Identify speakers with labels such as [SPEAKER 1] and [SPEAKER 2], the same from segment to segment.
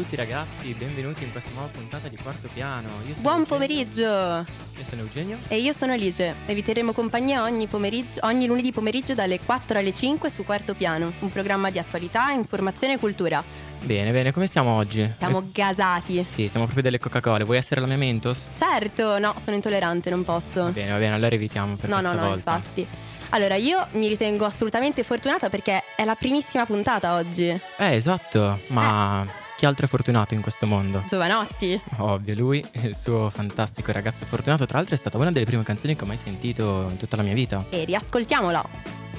[SPEAKER 1] ciao a tutti ragazzi, benvenuti in questa nuova puntata di Quarto Piano.
[SPEAKER 2] Buon Eugenio. pomeriggio!
[SPEAKER 1] Io sono Eugenio.
[SPEAKER 2] E io sono Alice e vi terremo compagnia ogni, ogni lunedì pomeriggio dalle 4 alle 5 su Quarto Piano, un programma di attualità, informazione e cultura.
[SPEAKER 1] Bene, bene, come stiamo oggi?
[SPEAKER 2] Siamo gasati.
[SPEAKER 1] Sì, siamo proprio delle Coca-Cola. Vuoi essere la mia Mentos?
[SPEAKER 2] Certo, no, sono intollerante, non posso.
[SPEAKER 1] Va bene, va bene, allora evitiamo per
[SPEAKER 2] no,
[SPEAKER 1] questa
[SPEAKER 2] no, no,
[SPEAKER 1] volta.
[SPEAKER 2] infatti. Allora, io mi ritengo assolutamente fortunata perché è la primissima puntata oggi. Eh,
[SPEAKER 1] esatto, ma eh. Chi altro è fortunato in questo mondo?
[SPEAKER 2] Giovanotti.
[SPEAKER 1] Ovvio, lui è il suo fantastico ragazzo fortunato. Tra l'altro è stata una delle prime canzoni che ho mai sentito in tutta la mia vita.
[SPEAKER 2] E riascoltiamola.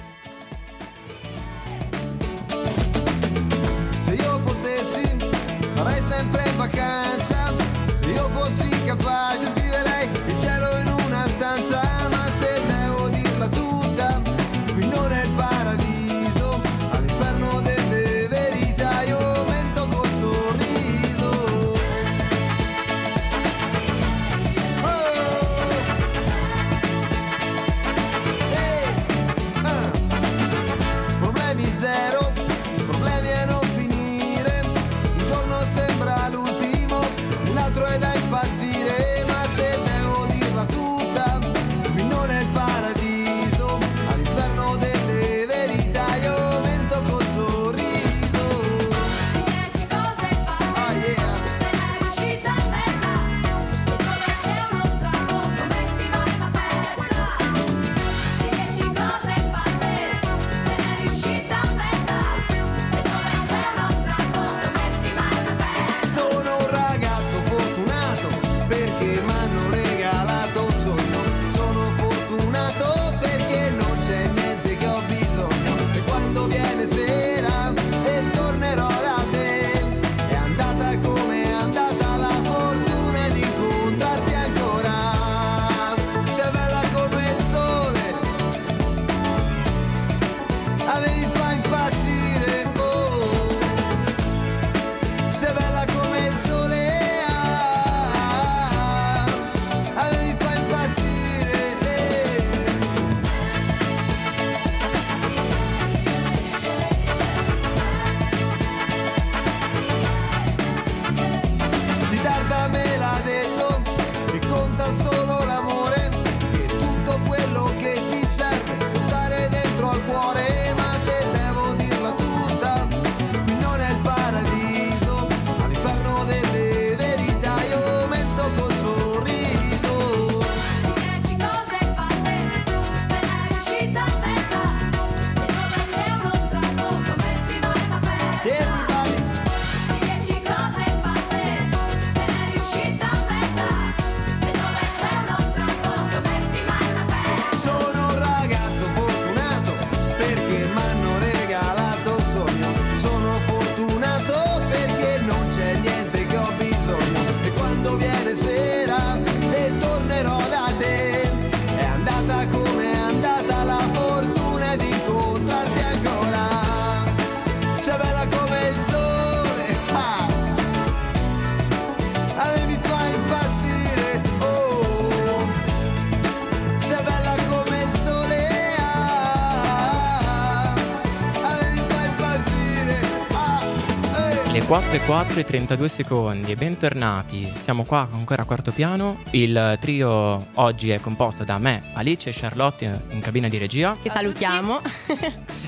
[SPEAKER 1] 4 e 4 e 32 secondi, bentornati. Siamo qua ancora a quarto piano. Il trio oggi è composto da me, Alice e Charlotte in cabina di regia.
[SPEAKER 2] Che salutiamo.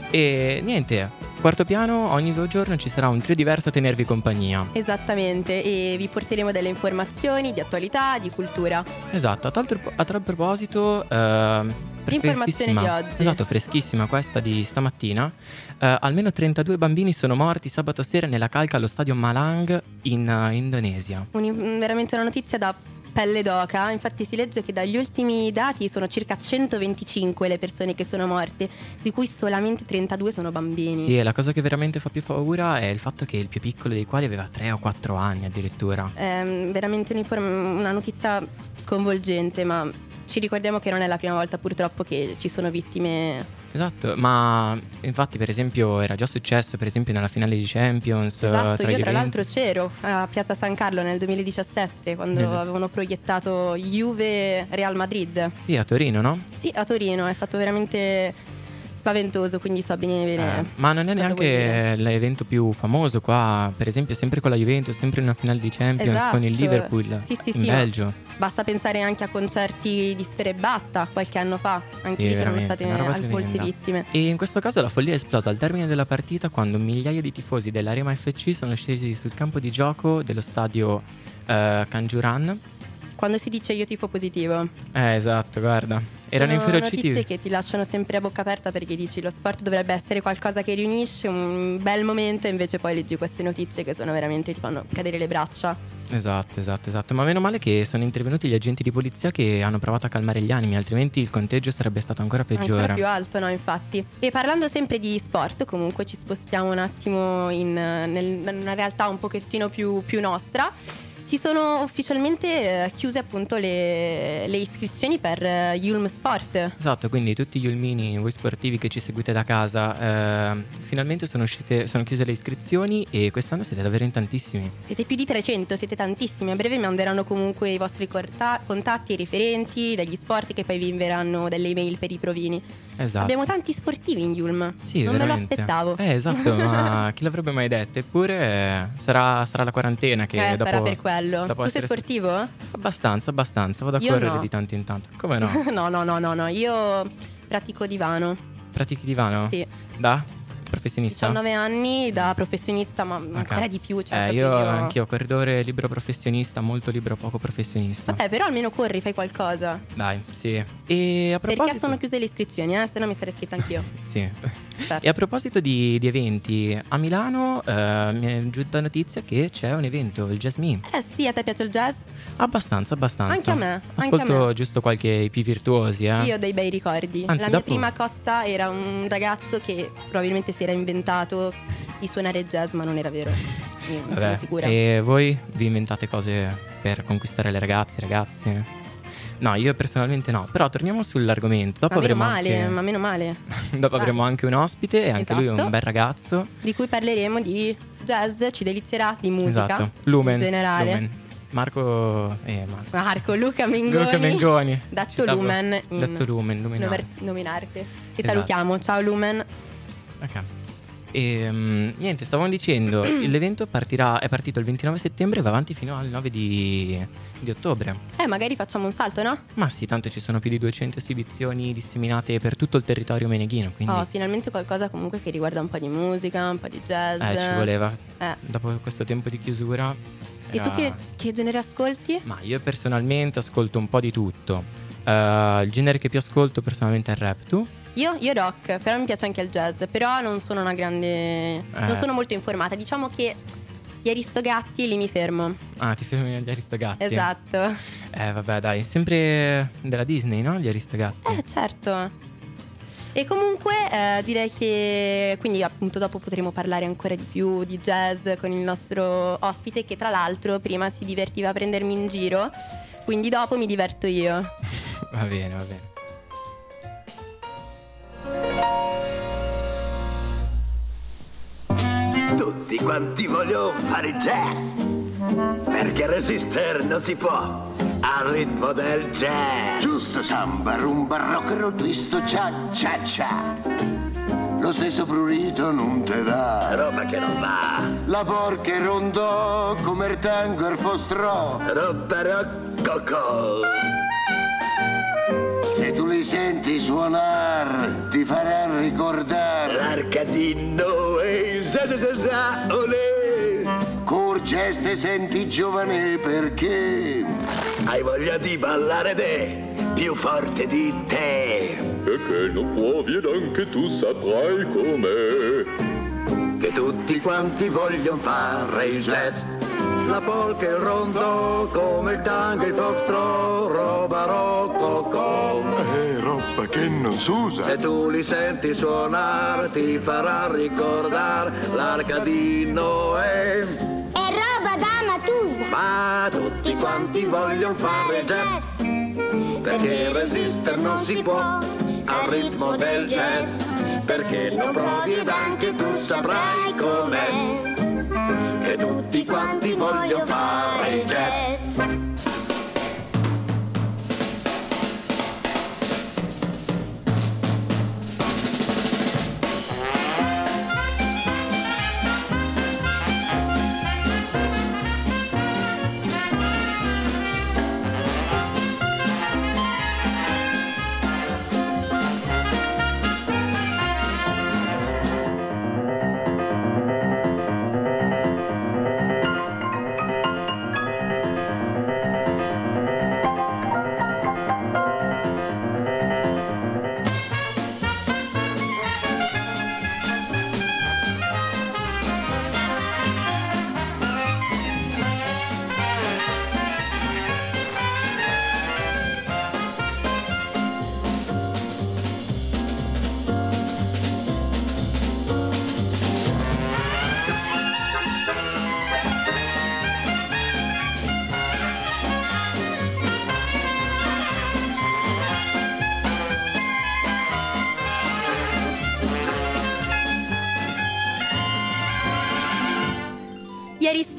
[SPEAKER 1] E niente, quarto piano, ogni due giorni ci sarà un trio diverso a tenervi compagnia.
[SPEAKER 2] Esattamente, e vi porteremo delle informazioni di attualità, di cultura.
[SPEAKER 1] Esatto, a tal, a tal proposito... ehm, Freschissima-
[SPEAKER 2] di oggi.
[SPEAKER 1] Esatto, freschissima questa di stamattina. Eh, almeno 32 bambini sono morti sabato sera nella calca allo stadio Malang in eh, Indonesia.
[SPEAKER 2] Un- veramente una notizia da pelle d'oca, infatti si legge che dagli ultimi dati sono circa 125 le persone che sono morte, di cui solamente 32 sono bambini.
[SPEAKER 1] Sì, e la cosa che veramente fa più paura è il fatto che il più piccolo dei quali aveva 3 o 4 anni addirittura.
[SPEAKER 2] È mm, veramente una notizia sconvolgente, ma ci ricordiamo che non è la prima volta purtroppo che ci sono vittime.
[SPEAKER 1] Esatto, ma infatti per esempio era già successo per esempio nella finale di Champions. eh,
[SPEAKER 2] Esatto,
[SPEAKER 1] tra
[SPEAKER 2] io tra l'altro c'ero a Piazza San Carlo nel 2017 quando
[SPEAKER 1] Nel-
[SPEAKER 2] avevano proiettato Juve Real Madrid.
[SPEAKER 1] Sì, a Torino, no?
[SPEAKER 2] Sì, a Torino è stato veramente
[SPEAKER 3] spaventoso, quindi so bene bene.
[SPEAKER 1] Eh, ma non è neanche l'evento più famoso qua, per esempio sempre con la Juventus, sempre in una finale di Champions con il
[SPEAKER 3] Esatto.
[SPEAKER 1] Liverpool
[SPEAKER 3] Sì, sì,
[SPEAKER 1] in
[SPEAKER 3] sì.
[SPEAKER 1] Belgio.
[SPEAKER 3] Basta pensare anche a concerti di Sfere e Basta qualche anno fa, anche lì c'erano state molte vittime.
[SPEAKER 1] E in questo caso la follia è esplosa al termine della partita quando migliaia di tifosi dell'Arema FC sono scesi sul campo di gioco dello stadio eh, Kanjuran.
[SPEAKER 3] Quando si dice io tifo positivo,
[SPEAKER 1] Eh, esatto, guarda. Erano
[SPEAKER 3] sono notizie che ti lasciano sempre a bocca aperta perché dici lo sport dovrebbe essere qualcosa che riunisce, un bel momento e invece poi leggi queste notizie che sono veramente ti fanno cadere le braccia.
[SPEAKER 1] Esatto, esatto, esatto. Ma meno male che sono intervenuti gli agenti di polizia che hanno provato a calmare gli animi, altrimenti il conteggio sarebbe stato ancora peggiore.
[SPEAKER 3] Ancora più alto, no, infatti. E parlando sempre di sport, comunque ci spostiamo un attimo in, nel- in una realtà un pochettino più, più nostra. Si sono ufficialmente eh, chiuse appunto le, le iscrizioni per eh, Yulm Sport.
[SPEAKER 1] Esatto, quindi tutti gli ulmini, voi sportivi che ci seguite da casa, eh, finalmente sono uscite, sono chiuse le iscrizioni e quest'anno siete davvero in tantissimi.
[SPEAKER 3] Siete più di 300, siete tantissimi. A breve manderanno comunque i vostri corta- contatti e riferenti degli sport che poi vi inveranno delle email per i provini.
[SPEAKER 1] Esatto.
[SPEAKER 3] Abbiamo tanti sportivi in Yulm.
[SPEAKER 1] Sì,
[SPEAKER 3] non me lo
[SPEAKER 1] veramente.
[SPEAKER 3] aspettavo.
[SPEAKER 1] Eh, esatto, ma chi l'avrebbe mai detto? Eppure eh, sarà, sarà la quarantena che
[SPEAKER 3] Eh,
[SPEAKER 1] dopo...
[SPEAKER 3] sarà per quello.
[SPEAKER 1] Dopo
[SPEAKER 3] Tu sei sportivo?
[SPEAKER 1] Abbastanza, abbastanza. Vado a
[SPEAKER 3] Io
[SPEAKER 1] correre
[SPEAKER 3] no.
[SPEAKER 1] di tanto in tanto. Come no?
[SPEAKER 3] no, no, no, no, no. Io pratico divano.
[SPEAKER 1] Pratichi divano?
[SPEAKER 3] Sì.
[SPEAKER 1] Da? Professionista?
[SPEAKER 3] 19 anni da professionista, ma ancora
[SPEAKER 1] Ok.
[SPEAKER 3] di più. Cioè
[SPEAKER 1] eh,
[SPEAKER 3] proprio
[SPEAKER 1] io anch'io, corridore libero professionista, molto libero, poco professionista.
[SPEAKER 3] Vabbè, però almeno corri, fai qualcosa.
[SPEAKER 1] Dai, sì. E a proposito...
[SPEAKER 3] Perché sono chiuse le iscrizioni, eh? Se no mi sarei iscritta anch'io.
[SPEAKER 1] Sì.
[SPEAKER 3] Certo.
[SPEAKER 1] E a proposito di, di eventi, a Milano eh, mi è giunta notizia che c'è un evento, il Jazz Me.
[SPEAKER 3] Eh sì, a te piace il jazz?
[SPEAKER 1] Abbastanza, abbastanza.
[SPEAKER 3] Anche a me, anche a
[SPEAKER 1] Ascolto
[SPEAKER 3] me.
[SPEAKER 1] giusto qualche IP virtuosi, eh.
[SPEAKER 3] Io ho dei bei ricordi.
[SPEAKER 1] Anzi,
[SPEAKER 3] la mia
[SPEAKER 1] dopo-
[SPEAKER 3] prima cotta era un ragazzo che probabilmente si era inventato di suonare jazz, ma non era vero. Io ne sono
[SPEAKER 1] Vabbè,
[SPEAKER 3] sicura.
[SPEAKER 1] E voi vi inventate cose per conquistare le ragazze, ragazzi? No, io personalmente no. Però torniamo sull'argomento. Dopo
[SPEAKER 3] ma meno male,
[SPEAKER 1] anche...
[SPEAKER 3] ma meno male.
[SPEAKER 1] Dopo avremo anche un ospite e anche lui è
[SPEAKER 3] Esatto.
[SPEAKER 1] un bel ragazzo.
[SPEAKER 3] Di cui parleremo di jazz, ci delizierà di musica.
[SPEAKER 1] Esatto. Lumen.
[SPEAKER 3] In generale.
[SPEAKER 1] Lumen. Marco e Marco.
[SPEAKER 3] Marco, Luca Mengoni.
[SPEAKER 1] Luca Mengoni.
[SPEAKER 3] Datto
[SPEAKER 1] Citavo-
[SPEAKER 3] Lumen. in
[SPEAKER 1] Detto Lumen,
[SPEAKER 3] nomer- nominarte. Che
[SPEAKER 1] Esatto.
[SPEAKER 3] salutiamo. Ciao Lumen.
[SPEAKER 1] Ok. E mm, niente, stavamo dicendo, l'evento partirà, è partito il 29 settembre e va avanti fino al 9 di, di ottobre.
[SPEAKER 3] Eh, magari facciamo un salto, no?
[SPEAKER 1] Ma sì, tanto ci sono più di 200 esibizioni disseminate per tutto il territorio meneghino, quindi
[SPEAKER 3] Oh, finalmente qualcosa comunque che riguarda un po' di musica, un po' di jazz.
[SPEAKER 1] eh, ci voleva.
[SPEAKER 3] Eh.
[SPEAKER 1] Dopo questo tempo di chiusura.
[SPEAKER 3] E tu
[SPEAKER 1] era-
[SPEAKER 3] che, che genere ascolti?
[SPEAKER 1] Ma io personalmente ascolto un po' di tutto. Eh, il genere che più ascolto personalmente è il rap. Tu?
[SPEAKER 3] Io, io rock, però mi piace anche il jazz. Però non sono una grande. Non
[SPEAKER 1] Eh.
[SPEAKER 3] sono molto informata. Diciamo che gli Aristogatti lì mi fermo.
[SPEAKER 1] Ah, ti fermi agli Aristogatti.
[SPEAKER 3] Esatto.
[SPEAKER 1] Eh, vabbè, dai, sempre della Disney, no? Gli Aristogatti.
[SPEAKER 3] Eh, certo. E comunque eh, direi che quindi appunto dopo potremo parlare ancora di più di jazz con il nostro ospite che tra l'altro prima si divertiva a prendermi in giro, quindi dopo mi diverto io.
[SPEAKER 1] Va bene, va bene.
[SPEAKER 4] Tutti quanti vogliono fare jazz, perché resistere non si può al ritmo del jazz.
[SPEAKER 5] Giusto samba, rumba, rock twist, cia cia cia. Lo stesso prurito non te dà.
[SPEAKER 4] Roba che non va,
[SPEAKER 5] La porca rondò come il tango e il fostrò.
[SPEAKER 4] roba roccocò.
[SPEAKER 5] Se tu li senti suonar, ti faranno ricordare.
[SPEAKER 4] L'arcadino e sa sa sa sa, olè.
[SPEAKER 5] Corgeste senti giovane perché
[SPEAKER 4] Hai voglia di ballare te, più forte di te.
[SPEAKER 6] E che non puoi ed anche tu saprai com'è.
[SPEAKER 4] Che tutti quanti vogliono fare il jazz. La polka e il rondo, come il tango e il foxtrot, roba roccocò.
[SPEAKER 5] Che non s'usa.
[SPEAKER 4] Se tu li senti suonare ti farà ricordare l'arca di Noè.
[SPEAKER 7] È roba da Matusa.
[SPEAKER 4] Ma tutti quanti vogliono fare jazz, perché resistere non si può al ritmo del jazz, perché lo provi ed anche tu saprai com'è, che tutti quanti vogliono fare jazz.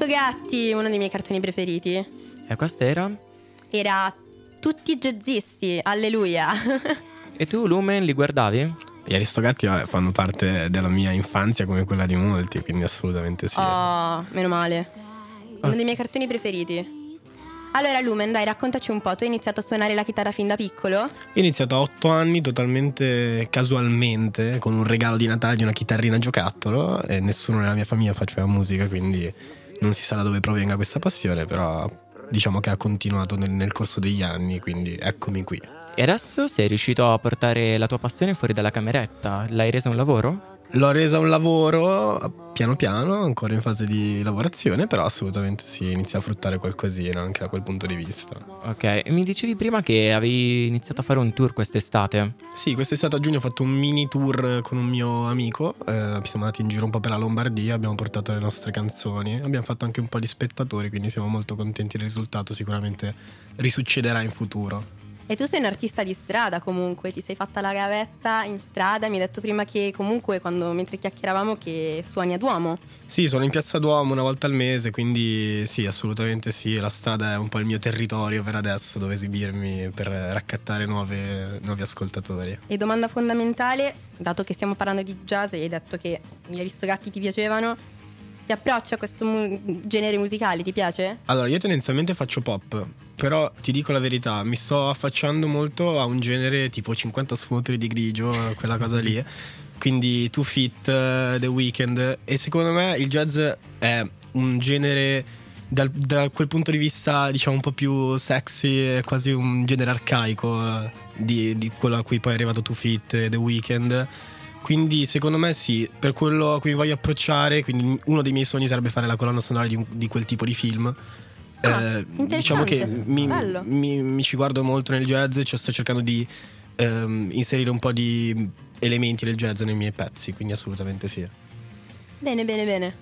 [SPEAKER 3] Aristogatti, uno dei miei cartoni preferiti.
[SPEAKER 1] E questa era?
[SPEAKER 3] Era tutti jazzisti, alleluia.
[SPEAKER 1] E tu, Lumen, li guardavi?
[SPEAKER 8] Gli Aristogatti vabbè, fanno parte della mia infanzia come quella di molti, quindi assolutamente sì.
[SPEAKER 3] Oh, meno male. Uno
[SPEAKER 1] Oh.
[SPEAKER 3] dei miei cartoni preferiti. Allora, Lumen, dai, raccontaci un po'. Tu hai iniziato a suonare la chitarra fin da piccolo?
[SPEAKER 8] Io ho iniziato a otto anni totalmente casualmente con un regalo di Natale di una chitarrina giocattolo e nessuno nella mia famiglia faceva musica, quindi non si sa da dove provenga questa passione, però diciamo che ha continuato nel, nel corso degli anni, quindi eccomi qui.
[SPEAKER 1] E adesso sei riuscito a portare la tua passione fuori dalla cameretta? L'hai resa un lavoro?
[SPEAKER 8] L'ho resa un lavoro piano piano, ancora in fase di lavorazione, però assolutamente sì, inizia a fruttare qualcosina anche da quel punto di vista.
[SPEAKER 1] Ok, mi dicevi prima che avevi iniziato a fare un tour quest'estate.
[SPEAKER 8] Sì, quest'estate a giugno ho fatto un mini tour con un mio amico, eh, siamo andati in giro un po' per la Lombardia, abbiamo portato le nostre canzoni, abbiamo fatto anche un po' di spettatori, quindi siamo molto contenti del risultato, sicuramente risuccederà in futuro.
[SPEAKER 3] E tu sei un artista di strada comunque, ti sei fatta la gavetta in strada, mi hai detto prima che comunque quando mentre chiacchieravamo che suoni a Duomo.
[SPEAKER 8] Sì, sono in Piazza Duomo una volta al mese, quindi sì, assolutamente sì, la strada è un po' il mio territorio per adesso dove esibirmi per raccattare nuove- nuovi ascoltatori.
[SPEAKER 3] E domanda fondamentale, dato che stiamo parlando di jazz e hai detto che gli Aristogatti ti piacevano, ti approcci a questo mu- genere musicale, ti piace?
[SPEAKER 8] Allora, io tendenzialmente faccio pop, però ti dico la verità, mi sto affacciando molto a un genere tipo 50 sfumature di grigio, quella cosa lì. Quindi Two Fit, eh, The Weeknd. E secondo me il jazz è un genere dal- da quel punto di vista, diciamo, un po' più sexy, quasi un genere arcaico eh, di, di quello a cui poi è arrivato Two Fit e The Weeknd. Quindi secondo me sì, per quello a cui voglio approcciare, quindi uno dei miei sogni sarebbe fare la colonna sonora di, un- di quel tipo di film.
[SPEAKER 3] Ah,
[SPEAKER 8] Eh, diciamo che mi, mi- mi ci guardo molto nel jazz, cioè sto cercando di ehm, inserire un po' di elementi del jazz nei miei pezzi, quindi assolutamente sì.
[SPEAKER 3] Bene, bene, bene.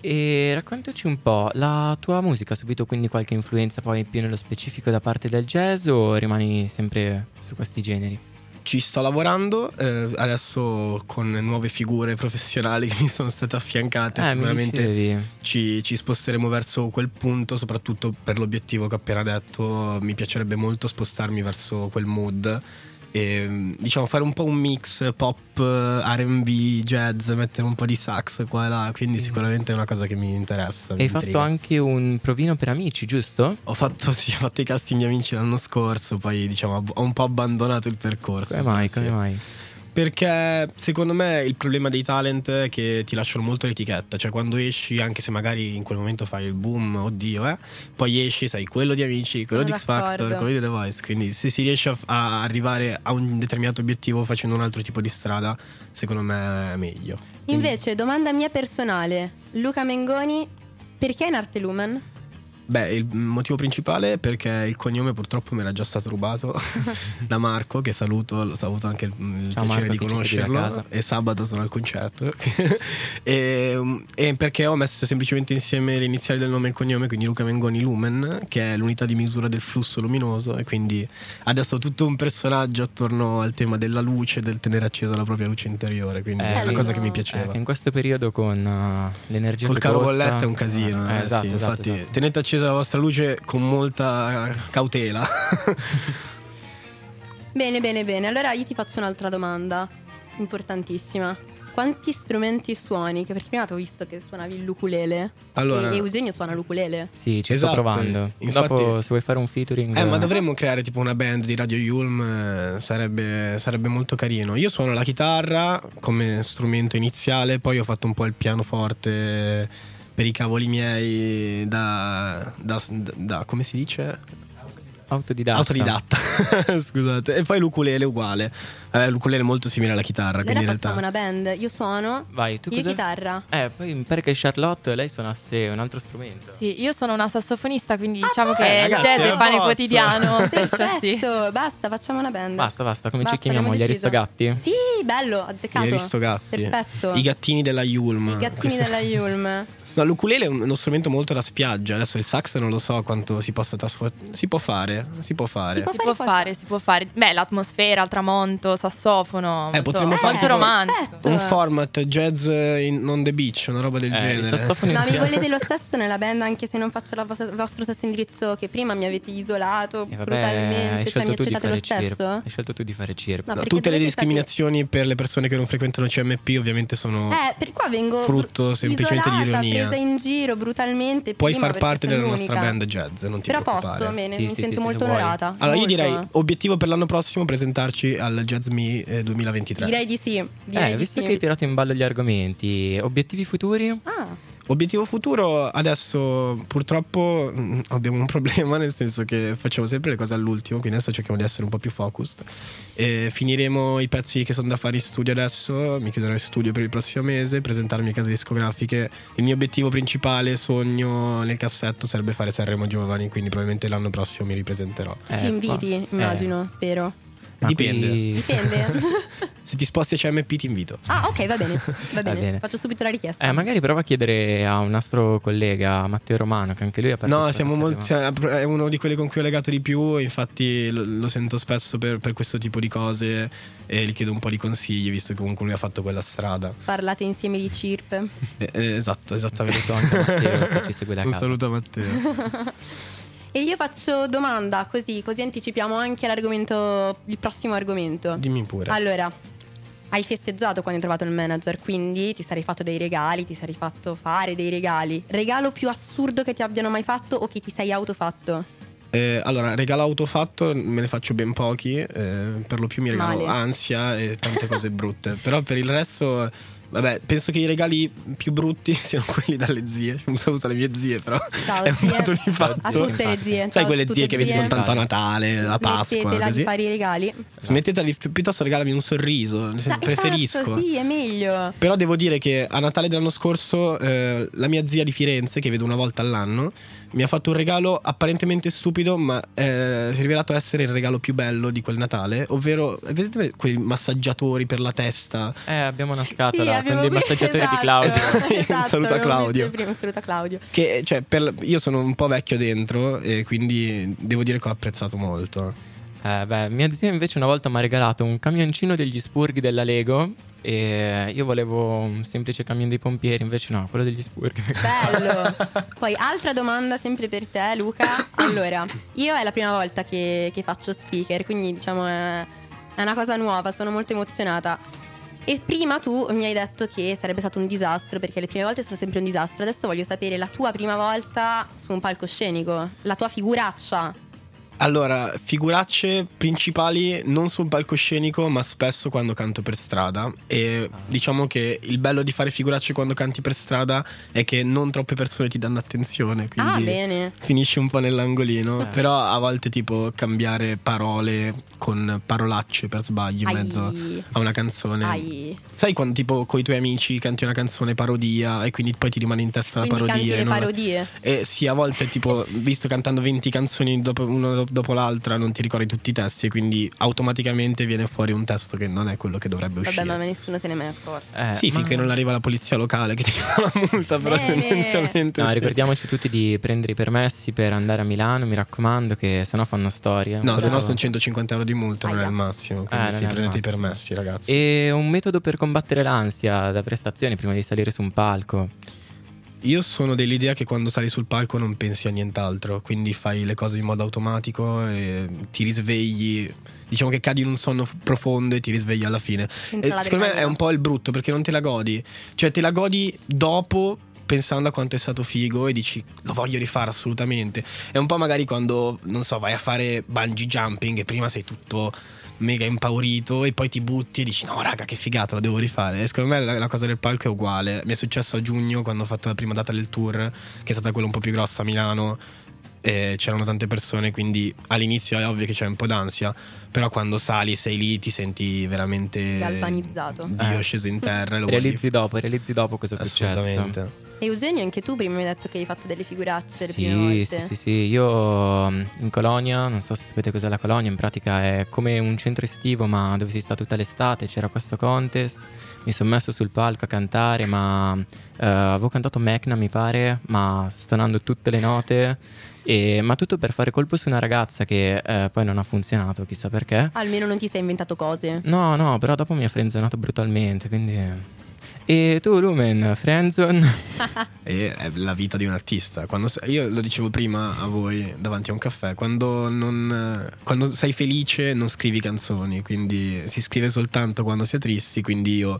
[SPEAKER 1] E raccontaci un po', la tua musica ha subito quindi qualche influenza poi più nello specifico da parte del jazz o rimani sempre su questi generi?
[SPEAKER 8] Ci sto lavorando eh, adesso con nuove figure professionali che mi sono state affiancate,
[SPEAKER 1] Eh,
[SPEAKER 8] sicuramente ci, ci sposteremo verso quel punto, soprattutto per l'obiettivo che ho appena detto, mi piacerebbe molto spostarmi verso quel mood e diciamo fare un po' un mix pop, RB, jazz, mettere un po' di sax qua e là, quindi sicuramente è una cosa che mi interessa. mi
[SPEAKER 1] Hai fatto
[SPEAKER 8] intriga.
[SPEAKER 1] anche un provino per amici, giusto?
[SPEAKER 8] Ho fatto, sì, ho fatto i casting di amici l'anno scorso, poi diciamo ho un po' abbandonato il percorso.
[SPEAKER 1] Come mai?
[SPEAKER 8] Sì.
[SPEAKER 1] Come mai?
[SPEAKER 8] Perché secondo me il problema dei talent è che ti lasciano molto l'etichetta, cioè quando esci, anche se magari in quel momento fai il boom, oddio, eh, poi esci, sei quello di amici, quello
[SPEAKER 3] Sono
[SPEAKER 8] di X Factor, quello di The Voice, quindi se si riesce a, a arrivare a un determinato obiettivo facendo un altro tipo di strada, secondo me è meglio. Quindi-
[SPEAKER 3] Invece, domanda mia personale. Luca Mengoni, perché in arte Lumen?
[SPEAKER 8] Beh, il motivo principale è perché il cognome purtroppo mi era già stato rubato da Marco, che saluto, lo saluto anche il,
[SPEAKER 1] Ciao
[SPEAKER 8] piacere
[SPEAKER 1] Marco,
[SPEAKER 8] di conoscerlo. E sabato sono al concerto. e, e perché ho messo semplicemente insieme le iniziali del nome e il cognome, quindi Luca Mengoni Lumen, che è l'unità di misura del flusso luminoso. E quindi adesso ho tutto un personaggio attorno al tema della luce, del tenere accesa la propria luce interiore. Quindi
[SPEAKER 1] Eh,
[SPEAKER 8] è una cosa che mi
[SPEAKER 1] Eh,
[SPEAKER 8] piaceva.
[SPEAKER 1] che in questo periodo con uh, l'energia
[SPEAKER 8] Col caro bolletta è un casino.
[SPEAKER 1] Eh,
[SPEAKER 8] eh,
[SPEAKER 1] esatto,
[SPEAKER 8] sì,
[SPEAKER 1] esatto,
[SPEAKER 8] infatti,
[SPEAKER 1] esatto.
[SPEAKER 8] tenete accesa la vostra luce con molta cautela.
[SPEAKER 3] Bene, bene, bene. Allora io ti faccio un'altra domanda, importantissima. Quanti strumenti suoni? Che perché prima ti ho visto che suonavi l'ukulele.
[SPEAKER 8] Allora-
[SPEAKER 3] E, e Eugenio suona l'ukulele.
[SPEAKER 1] Sì, ci
[SPEAKER 8] Esatto,
[SPEAKER 1] sto provando.
[SPEAKER 8] infatti-
[SPEAKER 1] Dopo, se vuoi fare un featuring.
[SPEAKER 8] Eh, ma dovremmo creare tipo una band di Radio Yulm, eh, sarebbe, sarebbe molto carino. Io suono la chitarra come strumento iniziale, poi ho fatto un po' il pianoforte per i cavoli miei da, da- da- come si dice?
[SPEAKER 1] Autodidatta.
[SPEAKER 8] Autodidatta, scusate. E poi l'ukulele uguale. Eh, l'ukulele è molto simile alla chitarra,
[SPEAKER 3] Allora
[SPEAKER 8] quindi in
[SPEAKER 3] facciamo
[SPEAKER 8] realtà...
[SPEAKER 3] una band. Io suono,
[SPEAKER 1] Vai, tu
[SPEAKER 3] io
[SPEAKER 1] cosa?
[SPEAKER 3] chitarra.
[SPEAKER 1] Eh, poi mi pare che Charlotte lei suonasse un altro strumento.
[SPEAKER 9] Sì, io sono una sassofonista, quindi diciamo
[SPEAKER 3] beh,
[SPEAKER 9] che il
[SPEAKER 8] ragazzi,
[SPEAKER 9] jazz è il pane quotidiano.
[SPEAKER 3] Perfetto, basta, facciamo una band.
[SPEAKER 1] Basta, basta, come
[SPEAKER 3] Basta,
[SPEAKER 1] ci chiamiamo? Gli. Aristogatti?
[SPEAKER 3] Sì, bello, azzeccato.
[SPEAKER 8] Gli aristogatti.
[SPEAKER 3] Perfetto.
[SPEAKER 8] I gattini della Yulm.
[SPEAKER 3] I gattini della Yulm.
[SPEAKER 8] No, l'ukulele è un- uno strumento molto da spiaggia. Adesso il sax non lo so quanto si possa trasformare. Si può fare, si può fare.
[SPEAKER 9] Si può fare, si può fare. Beh, l'atmosfera, il tramonto, sassofono. molto,
[SPEAKER 8] potremmo fare
[SPEAKER 9] molto romantico.
[SPEAKER 8] Un format jazz in on the beach, una roba del
[SPEAKER 1] Eh,
[SPEAKER 8] genere.
[SPEAKER 3] Ma mi volete lo stesso nella band anche se non faccio la vostra- il vostro stesso indirizzo che prima mi avete isolato
[SPEAKER 1] Eh, vabbè,
[SPEAKER 3] brutalmente, cioè mi accettate lo stesso?
[SPEAKER 1] Hai scelto tu di fare circo.
[SPEAKER 3] No,
[SPEAKER 8] No, tutte le discriminazioni per le persone che non frequentano CMP ovviamente sono
[SPEAKER 3] Eh, per qua vengo
[SPEAKER 8] frutto semplicemente di ironia.
[SPEAKER 3] Presa in giro brutalmente.
[SPEAKER 8] Puoi
[SPEAKER 3] prima
[SPEAKER 8] far parte della nostra
[SPEAKER 3] l'unica.
[SPEAKER 8] band jazz, non ti
[SPEAKER 3] Però
[SPEAKER 8] preoccupare.
[SPEAKER 3] posso, bene,
[SPEAKER 1] Sì,
[SPEAKER 3] mi
[SPEAKER 1] sì,
[SPEAKER 3] sento
[SPEAKER 1] sì,
[SPEAKER 3] molto onorata.
[SPEAKER 8] Allora io
[SPEAKER 3] molto.
[SPEAKER 8] direi obiettivo per l'anno prossimo presentarci al Jazz Me eh, 2023.
[SPEAKER 3] Direi di sì. Direi
[SPEAKER 1] Eh,
[SPEAKER 3] di
[SPEAKER 1] visto
[SPEAKER 3] sì.
[SPEAKER 1] che hai tirato in ballo gli argomenti, obiettivi futuri?
[SPEAKER 3] Ah,
[SPEAKER 8] Obiettivo futuro, adesso purtroppo mm, abbiamo un problema, nel senso che facciamo sempre le cose all'ultimo, quindi adesso cerchiamo di essere un po' più focused. E finiremo i pezzi che sono da fare in studio adesso, mi chiuderò in studio per il prossimo mese, presentarmi a case discografiche. Il mio obiettivo principale, sogno nel cassetto, sarebbe fare Sanremo Giovani, quindi probabilmente l'anno prossimo mi ripresenterò.
[SPEAKER 1] Eh,
[SPEAKER 3] ci inviti,
[SPEAKER 1] ma-
[SPEAKER 3] immagino, spero.
[SPEAKER 1] Ma
[SPEAKER 8] Dipende.
[SPEAKER 1] qui-
[SPEAKER 3] Dipende.
[SPEAKER 8] Se ti sposti a CMP ti invito.
[SPEAKER 3] ah, ok, va bene. Va bene.
[SPEAKER 1] bene.
[SPEAKER 3] Faccio subito la richiesta.
[SPEAKER 1] Eh, magari prova a chiedere a un nostro collega, Matteo Romano, che anche lui ha partecipato.
[SPEAKER 8] No, siamo molto,
[SPEAKER 1] Sanremo.
[SPEAKER 8] cioè, è uno di quelli con cui ho legato di più, infatti lo, lo sento spesso per, per questo tipo di cose e gli chiedo un po' di consigli, visto che comunque lui ha fatto quella strada.
[SPEAKER 3] Parlate insieme di CIRP.
[SPEAKER 8] Eh, eh, esatto, esattamente.
[SPEAKER 1] Saluto anche Matteo che ci segue da
[SPEAKER 8] Un
[SPEAKER 1] casa.
[SPEAKER 8] saluto a Matteo.
[SPEAKER 3] E io faccio domanda così, così anticipiamo anche l'argomento, il prossimo argomento.
[SPEAKER 8] Dimmi pure.
[SPEAKER 3] Allora, hai festeggiato quando hai trovato il manager, quindi ti sarei fatto dei regali, ti sarei fatto fare dei regali. Regalo più assurdo che ti abbiano mai fatto o che ti sei autofatto?
[SPEAKER 8] Eh, allora, regalo autofatto me ne faccio ben pochi, eh, per lo più mi regalo
[SPEAKER 3] Male.
[SPEAKER 8] ansia e tante cose brutte, però per il resto... Vabbè, penso che i regali più brutti siano quelli dalle zie. Un saluto alle mie zie, però
[SPEAKER 3] Ciao,
[SPEAKER 8] è un
[SPEAKER 3] zie.
[SPEAKER 8] dato di fatto.
[SPEAKER 3] A tutte le zie.
[SPEAKER 8] Sai
[SPEAKER 3] ciao a
[SPEAKER 8] quelle zie che vedi
[SPEAKER 3] zie.
[SPEAKER 8] soltanto a Natale, a Pasqua,
[SPEAKER 3] Smettetela di
[SPEAKER 8] così?
[SPEAKER 3] fare i regali.
[SPEAKER 8] Smettetela di piuttosto regalami un sorriso, senso,
[SPEAKER 3] Esatto,
[SPEAKER 8] preferisco.
[SPEAKER 3] sì, è meglio.
[SPEAKER 8] Però devo dire che a Natale dell'anno scorso eh, la mia zia di Firenze, che vedo una volta all'anno, mi ha fatto un regalo apparentemente stupido, ma eh, si è rivelato essere il regalo più bello di quel Natale, ovvero avete quei massaggiatori per la testa.
[SPEAKER 1] Eh, abbiamo una scatola
[SPEAKER 3] Sì, abbiamo
[SPEAKER 1] con dei massaggiatori
[SPEAKER 3] esatto,
[SPEAKER 1] di Claudio.
[SPEAKER 8] Esatto. Un saluto a Claudio.
[SPEAKER 3] prima, un saluto a Claudio.
[SPEAKER 8] Che, cioè, per- io sono un po' vecchio dentro e quindi devo dire che ho apprezzato molto.
[SPEAKER 1] Eh, beh, mia zia invece una volta mi ha regalato un camioncino degli spurghi della Lego e io volevo un semplice camion dei pompieri, invece no, quello degli spurghi.
[SPEAKER 3] Bello. Poi altra domanda sempre per te, Luca. Allora, io è la prima volta che, che faccio speaker, quindi diciamo è, è una cosa nuova, sono molto emozionata. E prima tu mi hai detto che sarebbe stato un disastro, perché le prime volte sono sempre un disastro. Adesso voglio sapere la tua prima volta su un palcoscenico, la tua figuraccia.
[SPEAKER 8] Allora, figuracce principali non sul palcoscenico, ma spesso quando canto per strada. E diciamo che il bello di fare figuracce quando canti per strada è che non troppe persone ti danno attenzione.
[SPEAKER 3] Ah,
[SPEAKER 8] Quindi
[SPEAKER 3] bene.
[SPEAKER 8] finisci un po' nell'angolino.
[SPEAKER 1] Eh.
[SPEAKER 8] Però a volte, tipo, cambiare parole con parolacce per sbaglio in
[SPEAKER 3] Ai.
[SPEAKER 8] mezzo a una canzone.
[SPEAKER 3] Ai.
[SPEAKER 8] Sai quando, tipo, con i tuoi amici canti una canzone parodia e quindi poi ti rimane in testa la
[SPEAKER 3] Quindi
[SPEAKER 8] parodia.
[SPEAKER 3] canti
[SPEAKER 8] e
[SPEAKER 3] le
[SPEAKER 8] non-
[SPEAKER 3] parodie.
[SPEAKER 8] e sì, a volte, tipo, visto cantando 20 canzoni dopo, uno do- dopo l'altra, non ti ricordi tutti i testi, e quindi automaticamente viene fuori un testo che non è quello che dovrebbe uscire.
[SPEAKER 3] Vabbè, ma nessuno se ne è mai accorto.
[SPEAKER 1] Eh,
[SPEAKER 8] sì,
[SPEAKER 1] ma-
[SPEAKER 8] finché non arriva la polizia locale che ti fa la multa, però
[SPEAKER 3] Bene.
[SPEAKER 8] tendenzialmente.
[SPEAKER 1] No,
[SPEAKER 8] sì.
[SPEAKER 1] ricordiamoci tutti di prendere i permessi per andare a Milano, mi raccomando, che sennò fanno storie.
[SPEAKER 8] No, se no
[SPEAKER 1] Quello-
[SPEAKER 8] sono 150 euro di multa, non è
[SPEAKER 3] Aia.
[SPEAKER 8] il massimo. Quindi
[SPEAKER 1] Eh,
[SPEAKER 8] sì, prendete i permessi, ragazzi.
[SPEAKER 1] E un metodo per combattere l'ansia da prestazioni prima di salire su un palco.
[SPEAKER 8] Io sono dell'idea che quando sali sul palco non pensi a nient'altro, quindi fai le cose in modo automatico e ti risvegli. Diciamo che cadi in un sonno profondo e ti risvegli alla fine.
[SPEAKER 3] Entra
[SPEAKER 8] E secondo me è un po' il brutto perché non te la godi. Cioè, te la godi dopo pensando a quanto è stato figo e dici lo voglio rifare assolutamente. È un po' magari quando, non so, vai a fare bungee jumping e prima sei tutto mega impaurito e poi ti butti e dici no raga che figata lo devo rifare e secondo me la, la cosa del palco è uguale mi è successo a giugno quando ho fatto la prima data del tour che è stata quella un po' più grossa a Milano e c'erano tante persone, quindi all'inizio è ovvio che c'è un po' d'ansia, però quando sali, sei lì, ti senti veramente
[SPEAKER 3] Galvanizzato.
[SPEAKER 8] Dio
[SPEAKER 1] Eh.
[SPEAKER 8] sceso in terra. e
[SPEAKER 1] Realizzi dopo, realizzi dopo cosa è successo.
[SPEAKER 8] Assolutamente.
[SPEAKER 3] E Eugenio, anche tu prima mi hai detto che hai fatto delle figuracce le prime
[SPEAKER 1] Sì,
[SPEAKER 3] volte.
[SPEAKER 1] sì, sì, sì, io mm, in Colonia, non so se sapete cos'è la Colonia, in pratica è come un centro estivo ma dove si sta tutta l'estate, c'era questo contest, mi sono messo sul palco a cantare, ma eh, avevo cantato Mecna mi pare, ma stonando tutte le note, e- ma tutto per fare colpo su una ragazza che eh, poi non ha funzionato, chissà perché.
[SPEAKER 3] Almeno non ti sei inventato cose.
[SPEAKER 1] No, no, però dopo mi ha frenzonato brutalmente, quindi... E tu Lumen, Friendzone?
[SPEAKER 8] E è la vita di un artista. Quando io lo dicevo prima a voi davanti a un caffè, quando, non, quando sei felice non scrivi canzoni, quindi si scrive soltanto quando si è tristi, quindi io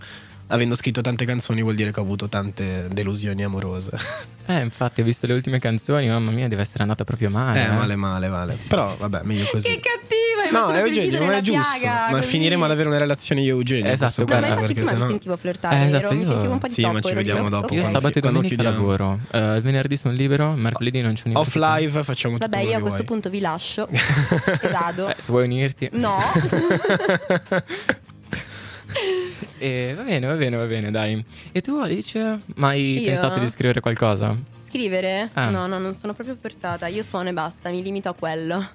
[SPEAKER 8] avendo scritto tante canzoni vuol dire che ho avuto tante delusioni amorose.
[SPEAKER 1] Eh, infatti ho visto le ultime canzoni, mamma mia, deve essere andata proprio male.
[SPEAKER 8] Eh, male male male. Però vabbè, meglio così.
[SPEAKER 3] Che cattiva!
[SPEAKER 8] No, è Eugenio, ma è giusto.
[SPEAKER 3] piaga,
[SPEAKER 8] ma
[SPEAKER 3] così.
[SPEAKER 8] finire male avere una relazione io e Eugenio.
[SPEAKER 1] Esatto, guarda,
[SPEAKER 3] No,
[SPEAKER 8] perché
[SPEAKER 3] prima mi
[SPEAKER 8] sennò-
[SPEAKER 3] sentivo flirtare,
[SPEAKER 1] Eh,
[SPEAKER 3] ero-
[SPEAKER 1] esatto,
[SPEAKER 3] mi
[SPEAKER 1] io-
[SPEAKER 3] sentivo un po' di
[SPEAKER 8] Sì, ma ci vediamo dopo.
[SPEAKER 1] Io
[SPEAKER 8] quando-
[SPEAKER 1] sabato e domenica lavoro, eh, il venerdì sono libero, mercoledì non c'è niente.
[SPEAKER 8] Off live facciamo tutto
[SPEAKER 3] Vabbè, io a questo punto vi lascio e vado.
[SPEAKER 1] Eh, se vuoi unirti.
[SPEAKER 3] No.
[SPEAKER 1] E va bene, va bene, va bene, dai. E tu Alice, mai
[SPEAKER 3] Io?
[SPEAKER 1] pensato di scrivere qualcosa?
[SPEAKER 3] Scrivere?
[SPEAKER 1] Ah.
[SPEAKER 3] No, no, non sono proprio portata. Io suono e basta, mi limito a quello.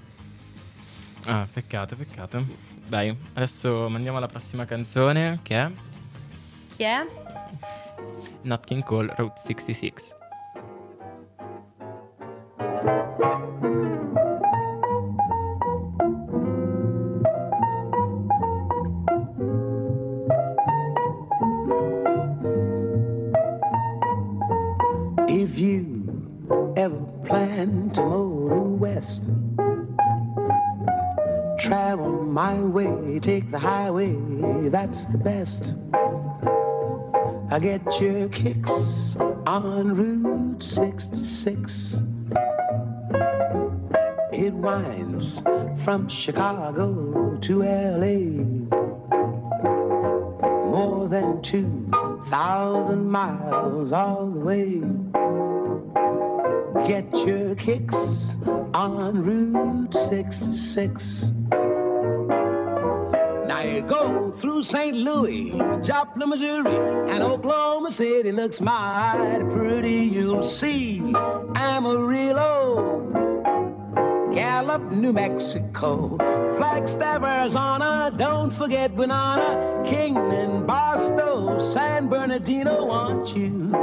[SPEAKER 1] Ah, peccato, peccato. Dai, adesso mandiamo alla prossima canzone che è
[SPEAKER 3] Chi è?
[SPEAKER 1] Nat King Cole Route 66.
[SPEAKER 10] Take the highway, that's the best. I get your kicks on Route 66. It winds from Chicago to LA. More than 2,000 miles all the way. Get your kicks on Route 66. You go through St. Louis, Joplin, Missouri, and Oklahoma City looks mighty pretty. You'll see Amarillo, Gallup, New Mexico, Flagstaff, Arizona. Don't forget Banana, Kingman, Barstow, San Bernardino. Want you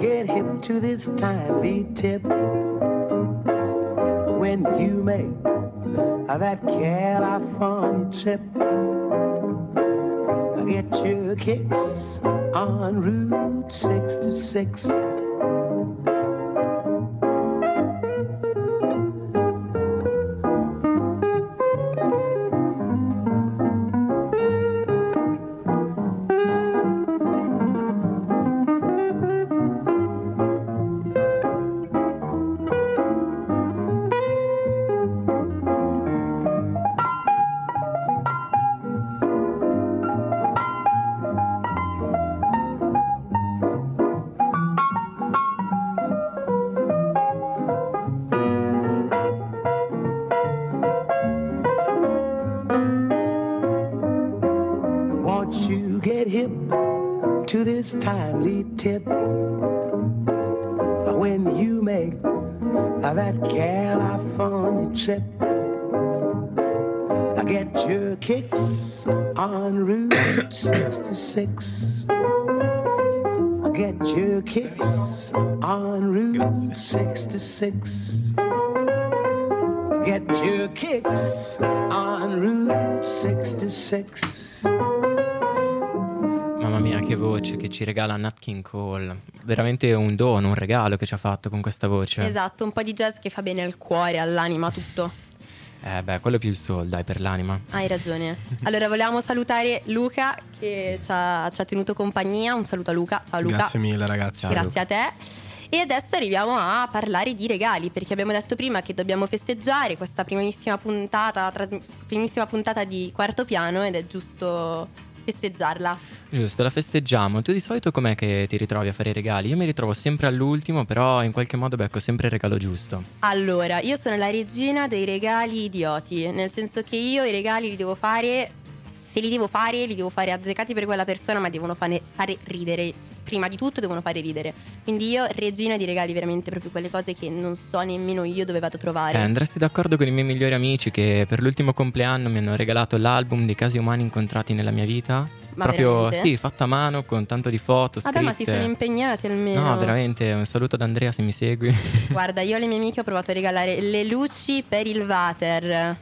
[SPEAKER 10] get hip to this timely tip when you make that California trip. Get your kicks on Route 66. This timely tip when you make that California trip? I get your kicks on Route 66. I Get your kicks on Route 66.
[SPEAKER 1] Regala Nat King Cole. Veramente un dono, un regalo che ci ha fatto con questa voce.
[SPEAKER 3] Esatto, un po' di jazz che fa bene al cuore, all'anima, tutto.
[SPEAKER 1] Eh beh, quello è più il soul, dai, per l'anima.
[SPEAKER 3] Hai ragione. Allora, volevamo salutare Luca che ci ha, ci ha tenuto compagnia. Un saluto a Luca. Ciao Luca.
[SPEAKER 8] Grazie mille ragazzi.
[SPEAKER 3] Grazie a te. E adesso arriviamo a parlare di regali, perché abbiamo detto prima che dobbiamo festeggiare questa primissima puntata, tras- primissima puntata di quarto piano ed è giusto festeggiarla.
[SPEAKER 1] Giusto, la festeggiamo. Tu di solito com'è che ti ritrovi a fare i regali? Io mi ritrovo sempre all'ultimo, però in qualche modo becco sempre il regalo giusto.
[SPEAKER 3] Allora, io sono la regina dei regali idioti, nel senso che io i regali li devo fare, se li devo fare, li devo fare azzeccati per quella persona, ma devono fare, fare ridere. Prima di tutto devono fare ridere. Quindi io, regina di regali, veramente proprio quelle cose che non so nemmeno io dove vado a trovare.
[SPEAKER 1] Eh, andresti d'accordo con i miei migliori amici che per l'ultimo compleanno mi hanno regalato l'album dei casi umani incontrati nella mia vita?
[SPEAKER 3] Ma
[SPEAKER 1] Proprio
[SPEAKER 3] veramente?
[SPEAKER 1] sì, fatta a mano con tanto di foto,
[SPEAKER 3] Vabbè, ma si
[SPEAKER 1] scritte.
[SPEAKER 3] sono impegnati almeno.
[SPEAKER 1] No, veramente, un saluto ad Andrea se mi segui.
[SPEAKER 3] Guarda, io alle mie amiche ho provato a regalare le luci per il water.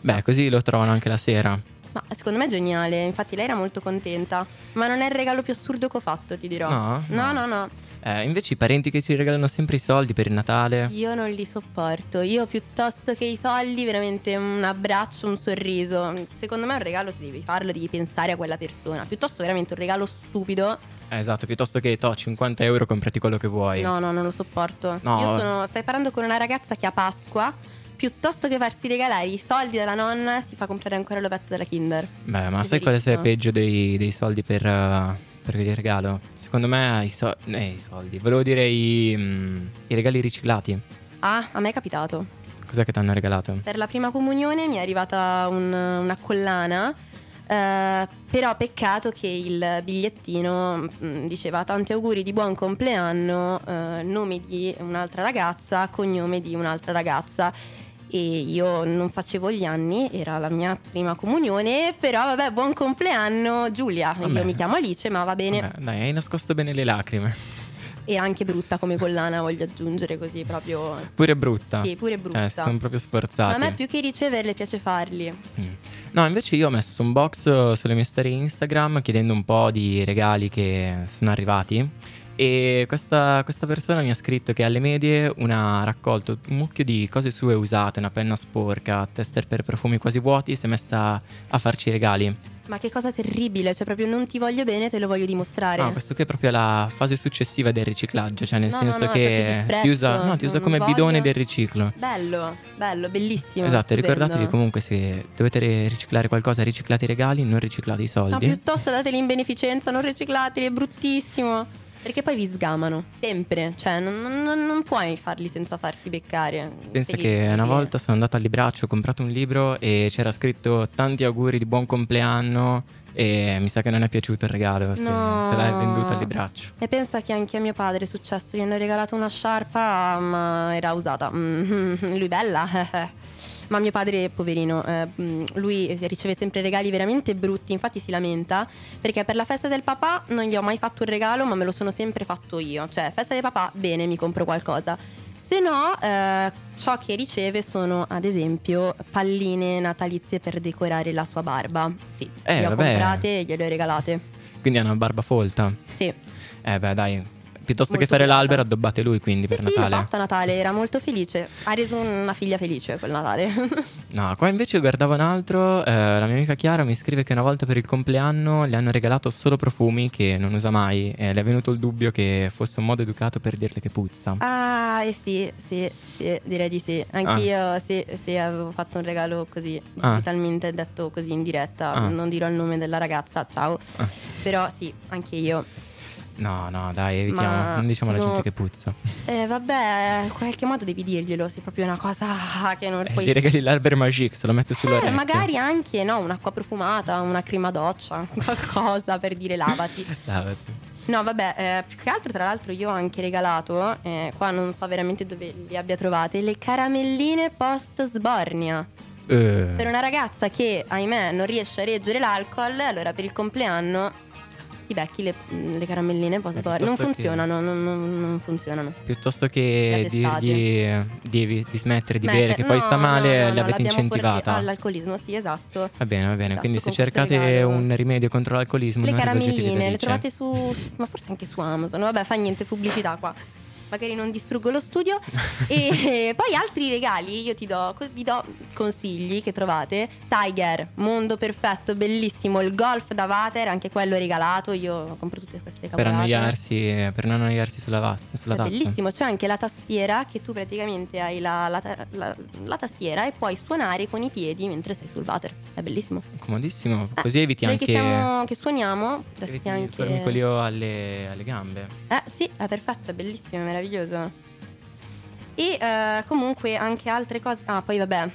[SPEAKER 1] Beh, così lo trovano anche la sera.
[SPEAKER 3] Ma secondo me è geniale, infatti lei era molto contenta. Ma non è il regalo più assurdo che ho fatto, ti dirò.
[SPEAKER 1] No?
[SPEAKER 3] no, no. no.
[SPEAKER 1] Eh, invece i parenti che ci regalano sempre i soldi per il Natale.
[SPEAKER 3] Io non li sopporto. Io piuttosto che i soldi, veramente un abbraccio, un sorriso. Secondo me un regalo, se devi farlo, devi pensare a quella persona. Piuttosto veramente un regalo stupido.
[SPEAKER 1] Eh, esatto, piuttosto che to 50 euro comprati quello che vuoi.
[SPEAKER 3] No, no, non lo sopporto.
[SPEAKER 1] No.
[SPEAKER 3] Io sono. Stai parlando con una ragazza che a Pasqua. Piuttosto che farsi regalare i soldi dalla nonna, si fa comprare ancora l'ovetto della Kinder.
[SPEAKER 1] Beh, ma sai quale sia
[SPEAKER 3] Bellissimo.
[SPEAKER 1] peggio dei, dei soldi per, eh, per il regalo? Secondo me i, so- eh, i soldi. Volevo dire i, mm, i regali riciclati.
[SPEAKER 3] Ah, a me è capitato.
[SPEAKER 1] Cos'è che ti hanno regalato?
[SPEAKER 3] Per la prima comunione mi è arrivata un- una collana, eh, però peccato che il bigliettino mm, diceva tanti auguri di buon compleanno, eh, nome di un'altra ragazza, cognome di un'altra ragazza. E io non facevo gli anni, era la mia prima comunione, però vabbè, buon compleanno Giulia.
[SPEAKER 1] Vabbè.
[SPEAKER 3] Io mi chiamo Alice, ma va bene.
[SPEAKER 1] Vabbè, dai, hai nascosto bene le lacrime.
[SPEAKER 3] E anche brutta come collana, voglio aggiungere così proprio.
[SPEAKER 1] Pure brutta.
[SPEAKER 3] Sì, pure brutta.
[SPEAKER 1] Si sono proprio
[SPEAKER 3] Ma
[SPEAKER 1] sforzati.
[SPEAKER 3] a me più che riceverle piace farli.
[SPEAKER 1] Mm. No, invece io ho messo un box sulle mie storie Instagram chiedendo un po' di regali che sono arrivati. E questa, questa persona mi ha scritto che alle medie una ha raccolto un mucchio di cose sue usate, una penna sporca, tester per profumi quasi vuoti, si è messa a farci i regali.
[SPEAKER 3] Ma che cosa terribile, cioè proprio non ti voglio bene, te lo voglio dimostrare.
[SPEAKER 1] No, questo qui è proprio la fase successiva del riciclaggio, cioè nel
[SPEAKER 3] No,
[SPEAKER 1] senso
[SPEAKER 3] no, no,
[SPEAKER 1] che ti usa, no, ti usa come
[SPEAKER 3] voglio.
[SPEAKER 1] bidone del riciclo.
[SPEAKER 3] Bello, bello, bellissimo.
[SPEAKER 1] Esatto,
[SPEAKER 3] stupendo.
[SPEAKER 1] ricordatevi comunque se dovete ri- riciclare qualcosa, riciclate i regali, non riciclate i
[SPEAKER 3] No,
[SPEAKER 1] soldi.
[SPEAKER 3] piuttosto dateli in beneficenza, non riciclateli, è bruttissimo. Perché poi vi sgamano, sempre. Cioè, non, non- non puoi farli senza farti beccare.
[SPEAKER 1] Pensa che una volta sono andato al libraccio, ho comprato un libro e c'era scritto tanti auguri di buon compleanno e mi sa che non è piaciuto il regalo, se,
[SPEAKER 3] No.
[SPEAKER 1] se l'hai venduto al libraccio.
[SPEAKER 3] E pensa che anche a mio padre è successo, gli hanno regalato una sciarpa, ma era usata. Mm, lui bella. Ma mio padre, poverino, eh, lui riceve sempre regali veramente brutti, infatti si lamenta perché per la festa del papà non gli ho mai fatto un regalo, ma me lo sono sempre fatto io. Cioè, festa del papà, bene, mi compro qualcosa. Se no, eh, ciò che riceve sono ad esempio palline natalizie per decorare la sua barba. Sì,
[SPEAKER 1] Eh,
[SPEAKER 3] le ho
[SPEAKER 1] vabbè.
[SPEAKER 3] comprate e gliele ho regalate.
[SPEAKER 1] Quindi ha una barba folta.
[SPEAKER 3] Sì.
[SPEAKER 1] Eh beh dai, piuttosto che
[SPEAKER 3] Molto
[SPEAKER 1] fare
[SPEAKER 3] beata.
[SPEAKER 1] l'albero addobbate lui quindi per
[SPEAKER 3] Sì, l'ho
[SPEAKER 1] Natale.
[SPEAKER 3] fatto a Natale, era molto felice. Ha reso una figlia felice quel Natale.
[SPEAKER 1] No, qua invece guardavo un altro, eh, la mia amica Chiara mi scrive che una volta per il compleanno le hanno regalato solo profumi che non usa mai e le è venuto il dubbio che fosse un modo educato per dirle che puzza.
[SPEAKER 3] ah, eh sì, sì, sì, direi di sì. Anch'io sì, sì, avevo fatto un regalo così,
[SPEAKER 1] Ah.
[SPEAKER 3] brutalmente detto così in diretta.
[SPEAKER 1] Ah.
[SPEAKER 3] Non dirò il nome della ragazza, ciao. Però sì, anche io.
[SPEAKER 1] No, no, dai, evitiamo,
[SPEAKER 3] Ma
[SPEAKER 1] non diciamo alla gente che puzza.
[SPEAKER 3] Eh, vabbè, in qualche modo devi dirglielo, se è proprio una cosa che non
[SPEAKER 1] Eh,
[SPEAKER 3] puoi
[SPEAKER 1] gli regali l'albero magique, se lo mette
[SPEAKER 3] Eh,
[SPEAKER 1] sull'orecchio.
[SPEAKER 3] magari anche no, un'acqua profumata, una crema doccia, qualcosa per dire lavati.
[SPEAKER 1] Lavati.
[SPEAKER 3] No, vabbè, eh, più che altro, tra l'altro, io ho anche regalato, eh, qua non so veramente dove li abbia trovate, le caramelline post sbornia.
[SPEAKER 1] Eh,
[SPEAKER 3] Per una ragazza che, ahimè, non riesce a reggere l'alcol, allora per il compleanno ti becchi le, le caramelline post sbornia. Non
[SPEAKER 1] piuttosto che-
[SPEAKER 3] funzionano, non, non- non funzionano.
[SPEAKER 1] Piuttosto che dirgli devi di smettere di
[SPEAKER 3] Smette-
[SPEAKER 1] bere, che poi
[SPEAKER 3] no,
[SPEAKER 1] sta
[SPEAKER 3] no,
[SPEAKER 1] male,
[SPEAKER 3] no, no,
[SPEAKER 1] le avete
[SPEAKER 3] l'abbiamo portati
[SPEAKER 1] incentivata.
[SPEAKER 3] All'alcolismo, sì, esatto.
[SPEAKER 1] Va bene, va bene.
[SPEAKER 3] Esatto,
[SPEAKER 1] Quindi se cercate
[SPEAKER 3] regalo.
[SPEAKER 1] un rimedio contro l'alcolismo,
[SPEAKER 3] Le caramelline le trovate su, ma forse anche su Amazon. Vabbè, fa niente pubblicità qua. Magari non distruggo lo studio. e poi altri regali, io ti do, vi do consigli che trovate. Tiger, mondo perfetto, bellissimo. Il golf da water, anche quello regalato. Io compro tutte queste
[SPEAKER 1] Per
[SPEAKER 3] cavolate.
[SPEAKER 1] annoiarsi, per non annoiarsi sulla, va- sulla
[SPEAKER 3] È
[SPEAKER 1] tazza.
[SPEAKER 3] bellissimo, c'è anche la tastiera che tu praticamente hai la, la la- la tastiera e puoi suonare con i piedi mentre sei sul water. È bellissimo.
[SPEAKER 1] Comodissimo. Così eviti
[SPEAKER 3] Noi
[SPEAKER 1] anche
[SPEAKER 3] che, siamo, che suoniamo,
[SPEAKER 1] eviti
[SPEAKER 3] potresti
[SPEAKER 1] il
[SPEAKER 3] anche...
[SPEAKER 1] formicolio alle, alle gambe.
[SPEAKER 3] Eh sì, è perfetto, è bellissimo, è meraviglioso. E eh, comunque anche altre cose. Ah, poi vabbè.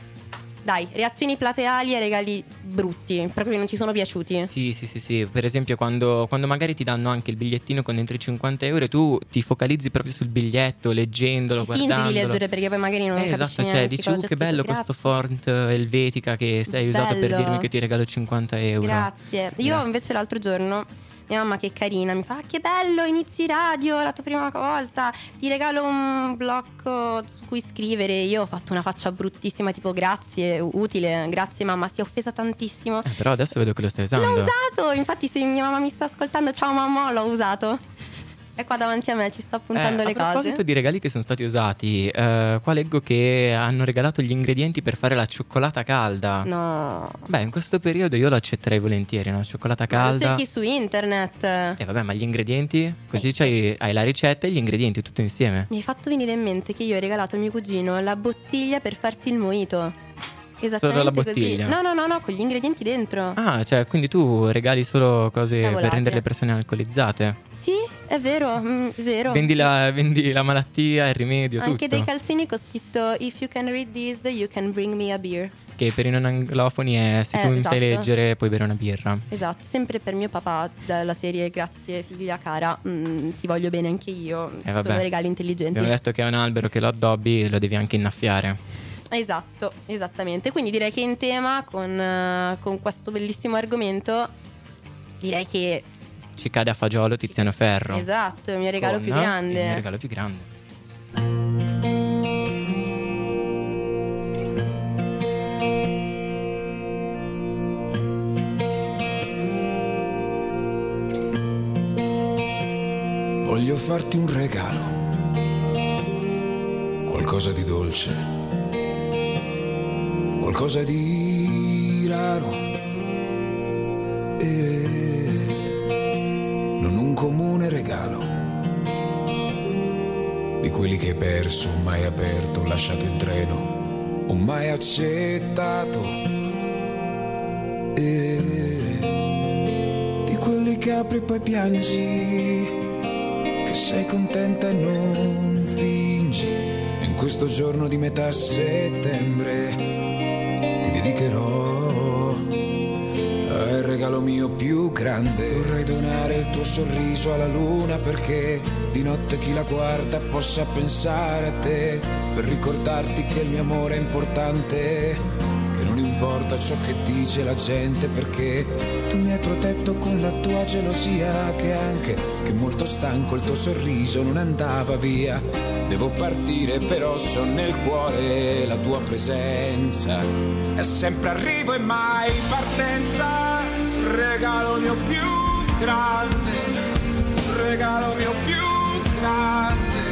[SPEAKER 3] Dai, reazioni plateali e regali brutti, proprio non ci sono piaciuti.
[SPEAKER 1] Sì, sì, sì, sì. Per esempio, quando, quando magari ti danno anche il bigliettino con dentro i 50 euro, e tu ti focalizzi proprio sul biglietto, leggendolo,
[SPEAKER 3] Fingi
[SPEAKER 1] guardandolo.
[SPEAKER 3] di leggere perché poi magari non
[SPEAKER 1] Eh,
[SPEAKER 3] capisci
[SPEAKER 1] esatto, cioè
[SPEAKER 3] neanche
[SPEAKER 1] dici, uh, che bello
[SPEAKER 3] Grazie.
[SPEAKER 1] questo font Helvetica che hai usato per
[SPEAKER 3] Bello.
[SPEAKER 1] dirmi che ti regalo 50 euro.
[SPEAKER 3] Grazie. Io
[SPEAKER 1] Grazie.
[SPEAKER 3] invece l'altro giorno, mia mamma che carina, mi fa: "Ah, Che bello, inizi radio la tua prima volta. Ti regalo un blocco su cui scrivere. Io ho fatto una faccia bruttissima, tipo grazie, utile, grazie mamma, si è offesa tantissimo.
[SPEAKER 1] Eh, però adesso vedo che lo stai
[SPEAKER 3] L'ho
[SPEAKER 1] usando.
[SPEAKER 3] usato, infatti se mia mamma mi sta ascoltando, ciao mamma, l'ho usato. È qua davanti a me, ci sta puntando
[SPEAKER 1] Eh,
[SPEAKER 3] le
[SPEAKER 1] a proposito
[SPEAKER 3] cose.
[SPEAKER 1] di regali che sono stati usati, eh, qua leggo che hanno regalato gli ingredienti per fare la cioccolata calda.
[SPEAKER 3] No.
[SPEAKER 1] Beh, in questo periodo io lo accetterei volentieri, una cioccolata
[SPEAKER 3] Ma Lo
[SPEAKER 1] calda.
[SPEAKER 3] cerchi su internet.
[SPEAKER 1] E vabbè, ma gli ingredienti? Così
[SPEAKER 3] Eh,
[SPEAKER 1] c'hai- hai la ricetta e gli ingredienti tutto insieme.
[SPEAKER 3] Mi hai fatto venire in mente che io ho regalato a mio cugino la bottiglia per farsi il mojito. Esattamente
[SPEAKER 1] Solo la
[SPEAKER 3] così.
[SPEAKER 1] bottiglia?
[SPEAKER 3] No, no, no, no, con gli ingredienti dentro.
[SPEAKER 1] Ah, cioè, quindi tu regali solo cose
[SPEAKER 3] Cavolate.
[SPEAKER 1] per rendere le persone alcolizzate.
[SPEAKER 3] Sì, è vero, mm, è vero.
[SPEAKER 1] Vendi la, vendi la malattia, il rimedio,
[SPEAKER 3] Anche
[SPEAKER 1] tutto.
[SPEAKER 3] dei calzini con scritto If you can read this, you can bring me a beer.
[SPEAKER 1] Che per i non anglofoni è se
[SPEAKER 3] Eh,
[SPEAKER 1] tu sai
[SPEAKER 3] esatto.
[SPEAKER 1] leggere puoi bere una birra.
[SPEAKER 3] Esatto, sempre per mio papà della serie Grazie figlia cara, mm, ti voglio bene anche io.
[SPEAKER 1] Eh, vabbè.
[SPEAKER 3] Sono regali intelligenti.
[SPEAKER 1] Abbiamo detto che è un albero che lo addobbi lo devi anche innaffiare.
[SPEAKER 3] Esatto, esattamente. Quindi direi che in tema con, eh, con questo bellissimo argomento, direi che
[SPEAKER 1] Ci cade a fagiolo Tiziano Ferro.
[SPEAKER 3] esatto, è il mio regalo
[SPEAKER 1] Con
[SPEAKER 3] più
[SPEAKER 1] Il
[SPEAKER 3] grande.
[SPEAKER 1] mio regalo più grande.
[SPEAKER 11] Voglio farti un regalo, qualcosa di dolce, qualcosa di raro. E non un comune regalo. Di quelli che hai perso, mai aperto, lasciato in treno o mai accettato. E di quelli che apri e poi piangi che sei contenta e non fingi. In questo giorno di metà settembre dedicherò al regalo mio più grande. Vorrei donare il tuo sorriso alla luna perché di notte chi la guarda possa pensare a te per ricordarti che il mio amore è importante. Che non importa ciò che dice la gente perché tu mi hai protetto con la tua gelosia che anche che molto stanco il tuo sorriso non andava via. Devo partire però so nel cuore la tua presenza. È sempre arrivo e mai partenza. Regalo mio più grande. Regalo mio più grande.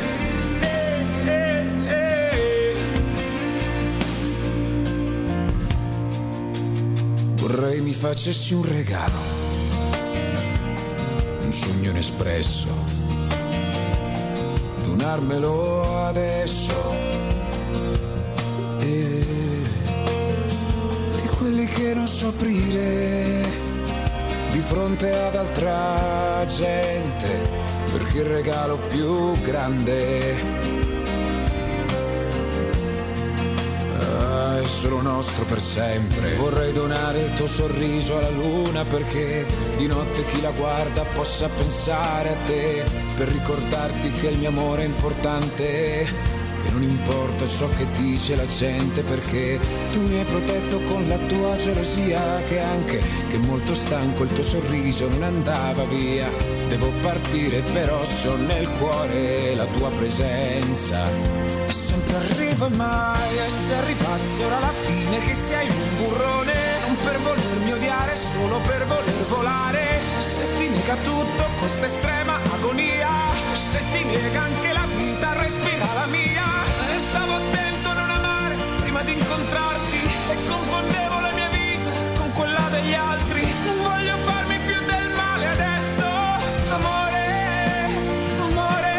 [SPEAKER 11] Vorrei mi facessi un regalo, un sogno inespresso, donarmelo adesso. E di quelli che non so aprire di fronte ad altra gente, perché il regalo più grande solo nostro per sempre. Vorrei donare il tuo sorriso alla luna perché di notte chi la guarda possa pensare a te per ricordarti che il mio amore è importante. Che non importa ciò che dice la gente perché tu mi hai protetto con la tua gelosia che anche che molto stanco il tuo sorriso non andava via. Devo partire però so nel cuore la tua presenza. E sempre arrivo e mai e se arrivasse ora la fine che sei un burrone non per volermi odiare solo per voler volare se ti nega tutto questa estrema agonia se ti nega anche la vita ispira la mia stavo attento a non amare prima di incontrarti E confondevo la mia vita con quella degli altri. Non voglio farmi più del male adesso. Amore, amore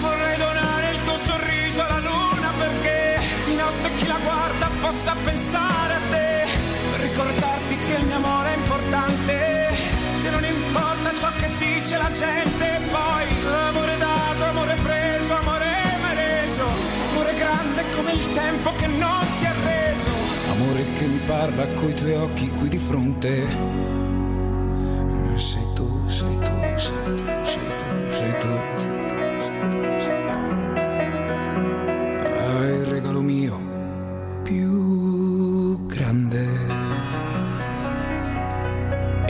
[SPEAKER 11] Vorrei donare il tuo sorriso alla luna Perché di notte chi la guarda possa pensare a te. Ricordarti che il mio amore è importante Che non importa ciò che dice la gente Poi amore tempo che non si è reso
[SPEAKER 12] Amore che mi parla coi tuoi occhi qui di fronte.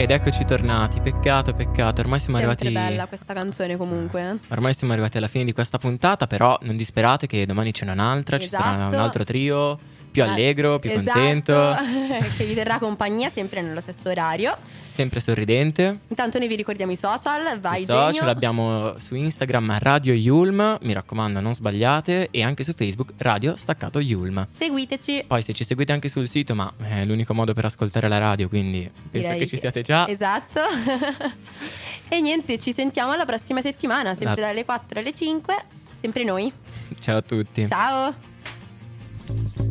[SPEAKER 1] Ed eccoci tornati, peccato, peccato, ormai siamo
[SPEAKER 3] Sempre
[SPEAKER 1] arrivati...
[SPEAKER 3] bella questa canzone comunque. eh.
[SPEAKER 1] Ormai siamo arrivati alla fine di questa puntata, però non disperate che domani c'è un'altra, ci sarà
[SPEAKER 3] Esatto.
[SPEAKER 1] un altro trio, più
[SPEAKER 3] Ah,
[SPEAKER 1] allegro, più
[SPEAKER 3] esatto,
[SPEAKER 1] contento,
[SPEAKER 3] che vi terrà compagnia sempre nello stesso orario.
[SPEAKER 1] sempre sorridente.
[SPEAKER 3] Intanto noi vi ricordiamo i social, vai
[SPEAKER 1] I social
[SPEAKER 3] genio.
[SPEAKER 1] abbiamo su Instagram Radio Yulm, mi raccomando non sbagliate, e anche su Facebook Radio Staccato Yulm.
[SPEAKER 3] Seguiteci.
[SPEAKER 1] Poi se ci seguite anche sul sito, ma è l'unico modo per ascoltare la radio, quindi penso
[SPEAKER 3] Direi
[SPEAKER 1] che ci siate già.
[SPEAKER 3] Esatto. e niente, ci sentiamo la prossima settimana, sempre
[SPEAKER 1] Esatto.
[SPEAKER 3] dalle 4 alle 5, sempre noi.
[SPEAKER 1] Ciao a tutti.
[SPEAKER 3] Ciao.